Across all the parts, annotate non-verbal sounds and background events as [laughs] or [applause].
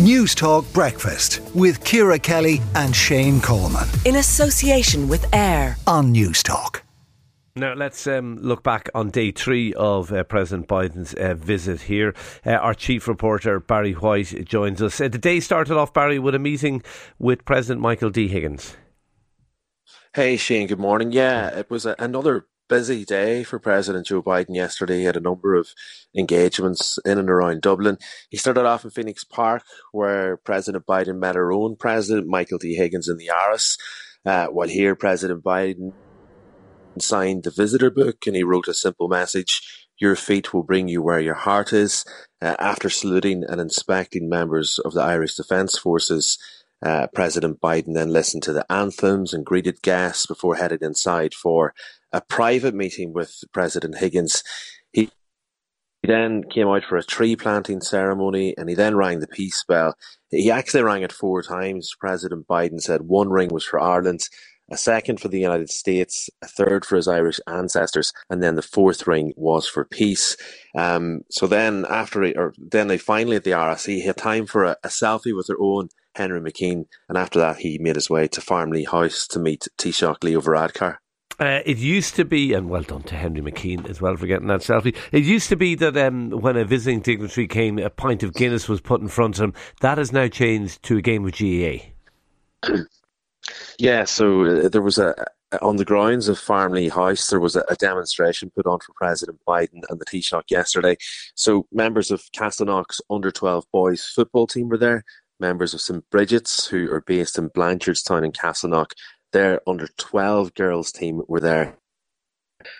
Newstalk Breakfast with Ciara Kelly and Shane Coleman. In association with AIR on Newstalk. Now, let's um, look back on day three of uh, President Biden's uh, visit here. Uh, our chief reporter, Barry Whyte, joins us. Uh, the day started off, Barry, with a meeting with President Michael D. Higgins. Hey, Shane, good morning. Yeah, it was a, another busy day for President Joe Biden yesterday. He had a number of engagements in and around Dublin. He started off in Phoenix Park, where President Biden met our own president, Michael D. Higgins, in the Áras. Uh, while here, President Biden signed the visitor book and he wrote a simple message Your feet will bring you where your heart is. Uh, after saluting and inspecting members of the Irish Defence Forces, uh, President Biden then listened to the anthems and greeted guests before heading inside for a private meeting with President Higgins. He he then came out for a tree planting ceremony and he then rang the peace bell. He actually rang it four times. President Biden said one ring was for Ireland, a second for the United States, a third for his Irish ancestors, and then the fourth ring was for peace. Um, so then after, or then they finally at the Áras he had time for a, a selfie with their own Henry McKean, and after that he made his way to Farmleigh House to meet Taoiseach Leo Varadkar. Uh, it used to be, and well done to Henry McKean as well for getting that selfie. It used to be that um, when a visiting dignitary came, a pint of Guinness was put in front of him. That has now changed to a game of GAA. [clears throat] yeah, so uh, there was a on the grounds of Farmleigh House, there was a, a, demonstration put on for President Biden and the Taoiseach yesterday. So members of Castleknock's under 12 boys football team were there. Members of St Brigid's, who are based in Blanchardstown in Castleknock, their under 12 girls team were there.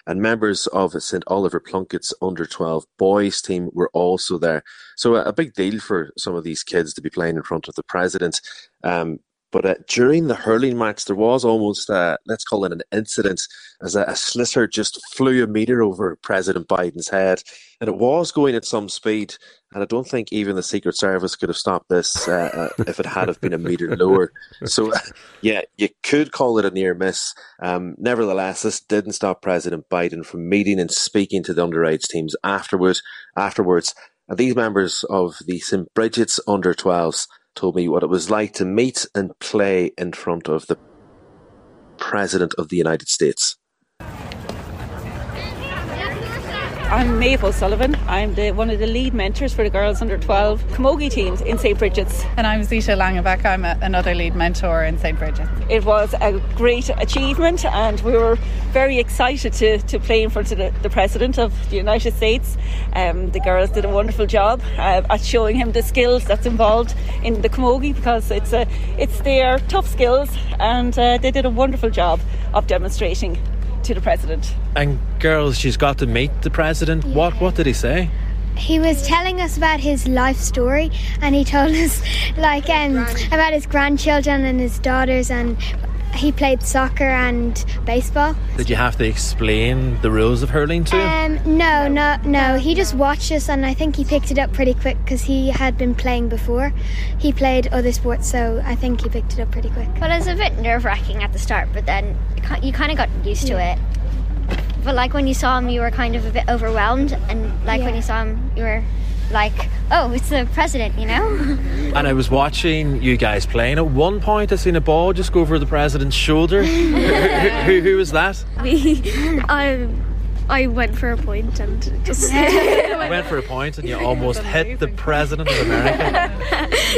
And members of St Oliver Plunkett's under 12 boys team were also there. So a, a, big deal for some of these kids to be playing in front of the president. Um, but uh, during the hurling match, there was almost, uh, let's call it an incident, as a, a sliotar just flew a metre over President Biden's head. And it was going at some speed. And I don't think even the Secret Service could have stopped this uh, uh if it had have been a metre [laughs] lower. So, yeah, you could call it a near miss. Um, nevertheless, this didn't stop President Biden from meeting and speaking to the underage teams afterwards. Afterwards, and these members of the St. Brigid's under 12s told me what it was like to meet and play in front of the President of the United States. I'm Maeve O'Sullivan. I'm the, one of the lead mentors for the girls under 12 camogie teams in St. Brigid's. And I'm Zita Langebeck. I'm a, another lead mentor in St. Brigid's. It was a great achievement and we were very excited to, to play in front of the, the President of the United States. Um, the girls did a wonderful job uh, at showing him the skills that's involved in the camogie because it's, a, it's their tough skills and uh, they did a wonderful job of demonstrating to the president. And girls, she's got to meet the president. Yeah. What what did he say? He was telling us about his life story, and he told [laughs] us like um, about his grandchildren and his daughters and he played soccer and baseball. Did you have to explain the rules of hurling to him? Um, no, no, no. He just watched us, and I think he picked it up pretty quick because he had been playing before. He played other sports, so I think he picked it up pretty quick. Well, it was a bit nerve wracking at the start, but then you kind of got used to yeah. it. But like when you saw him, you were kind of a bit overwhelmed, and like yeah. when you saw him, you were like, oh, it's the president, you know? [laughs] and I was watching you guys playing. At one point, I seen a ball just go over the president's shoulder. [laughs] who, who, who, was that? Me. Um, I went for a point and just [laughs] went for a point and you almost hit the president of America.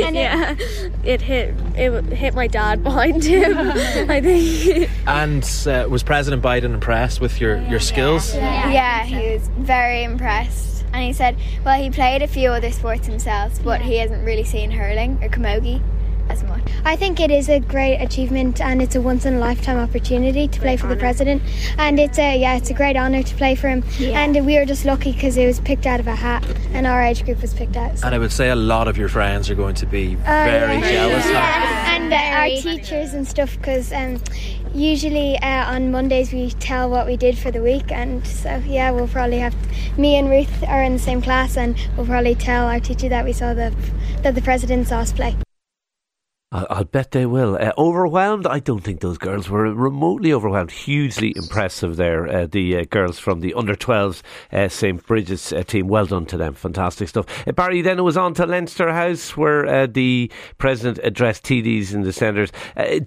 and yeah, it hit it hit my dad behind him. I think. And uh, was President Biden impressed with your your skills? Yeah. yeah, he was very impressed and he said, well, he played a few other sports himself, but yeah. he hasn't really seen hurling or camogie as much. I think it is a great achievement, and it's a once in a lifetime opportunity to play for honor. the president. And it's a yeah, it's a great honour to play for him. Yeah. And we were just lucky because it was picked out of a hat, and our age group was picked out. So. And I would say a lot of your friends are going to be uh, very yeah. jealous. Yeah. And uh, our teachers and stuff, because. Um, usually uh, on Mondays we tell what we did for the week, and so yeah, we'll probably have me and Ruth are in the same class, and we'll probably tell our teacher that we saw the that the president saw us play. I'll bet they will. Uh, overwhelmed? I don't think those girls were remotely overwhelmed. Hugely impressive there. Uh, the uh, girls from the under 12s uh, St. Brigid's uh, team. Well done to them. Fantastic stuff. Uh, Barry, then it was on to Leinster House where the President addressed TDs in the centres.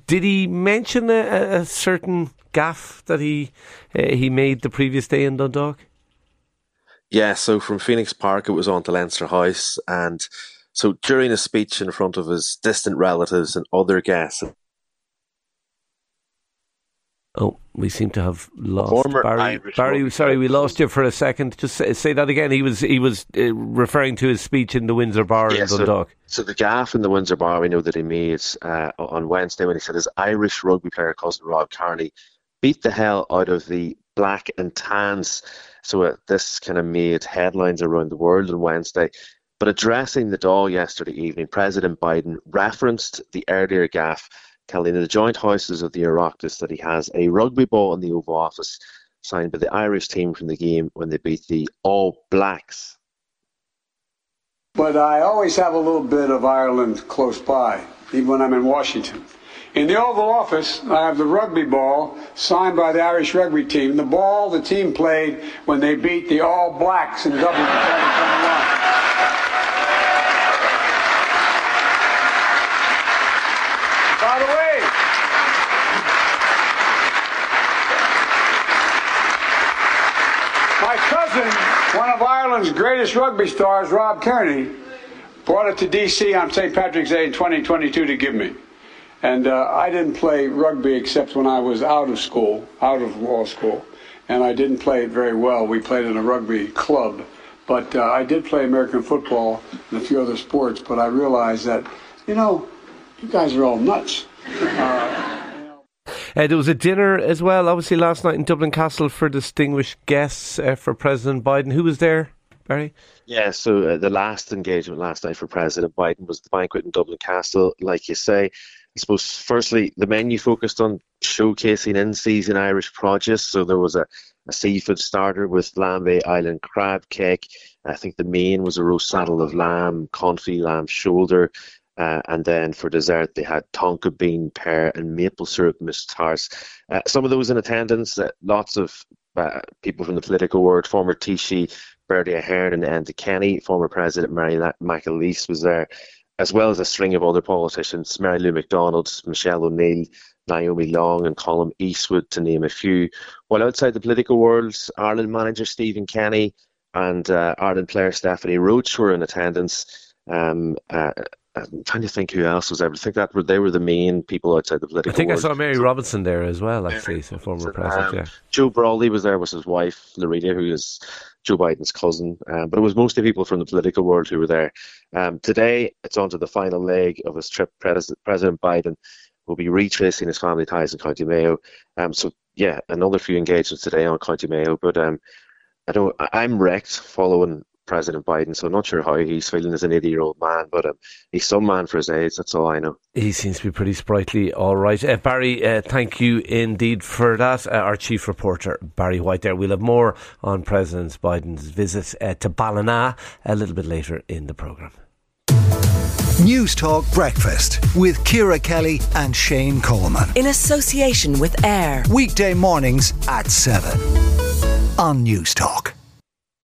did he mention a, a, certain gaffe that he he made the previous day in Dundalk? Yeah, so from Phoenix Park it was on to Leinster House and so during a speech in front of his distant relatives and other guests. Oh, we seem to have lost Barry. Irish Barry, sorry, we lost you for a second. Just say, say that again. He was he was uh, referring to his speech in the Windsor Bar yeah, in Dundalk. So, so, the gaffe in the Windsor Bar, we know that he made uh, on Wednesday when he said his Irish rugby player cousin Rob Kearney beat the hell out of the black and tans. So uh, this kind of made headlines around the world on Wednesday. But addressing the Dáil yesterday evening, President Biden referenced the earlier gaffe telling the joint houses of the Oireachtas that he has a rugby ball in the Oval Office signed by the Irish team from the game when they beat the All Blacks. But I always have a little bit of Ireland close by, even when I'm in Washington. In the Oval Office, I have the rugby ball signed by the Irish rugby team, the ball the team played when they beat the All Blacks in Dublin 2021. By the way, my cousin, one of Ireland's greatest rugby stars, Rob Kearney, brought it to D.C. on St. Patrick's Day in 2022 to give me. And uh, I didn't play rugby except when I was out of school, out of law school. And I didn't play it very well. We played in a rugby club. But uh, I did play American football and a few other sports. But I realized that, you know, you guys are all nuts. [laughs] Uh, uh, there was a dinner as well, obviously, last night in Dublin Castle for distinguished guests uh, for President Biden. Who was there, Barry? Yeah, so uh, the last engagement last night for President Biden was the banquet in Dublin Castle. Like you say, I suppose, firstly, the menu focused on showcasing in season Irish produce. So there was a, a seafood starter with Lambay Island crab cake. I think the main was a roast saddle of lamb, confit lamb shoulder, uh, and then for dessert, they had tonka bean, pear, and maple syrup moustache. Uh, some of those in attendance, uh, lots of uh, people from the political world, former Taoiseach Bertie Ahern and Enda Kenny, former President Mary McAleese was there, as well as a string of other politicians, Mary Lou McDonald, Michelle O'Neill, Naomi Long, and Colum Eastwood, to name a few. While outside the political world, Ireland manager Stephen Kenny and uh, Ireland player Stephanie Roche were in attendance. Um, uh, I'm trying to think who else was there. I think that were, they were the main people outside the political. World. I think world. I saw Mary Robinson there as well. Actually, so former president. Um, yeah. Joe Brolly was there with his wife Loretta, who is Joe Biden's cousin. Um, but it was mostly people from the political world who were there. Um, today, it's on to the final leg of his trip. President Biden will be retracing his family ties in County Mayo. Um, so yeah, another few engagements today on County Mayo. But um, I don't. I'm wrecked following President Biden. So I'm not sure how he's feeling as an 80 year old man, but um, he's some man for his age. That's all I know. He seems to be pretty sprightly. All right. Uh, Barry, uh, thank you indeed for that. Uh, our chief reporter, Barry Whyte, there. We'll have more on President Biden's visit uh, to Ballina a little bit later in the programme. Newstalk Breakfast with Ciara Kelly and Shane Coleman. In association with AIR. Weekday mornings at 7 on Newstalk.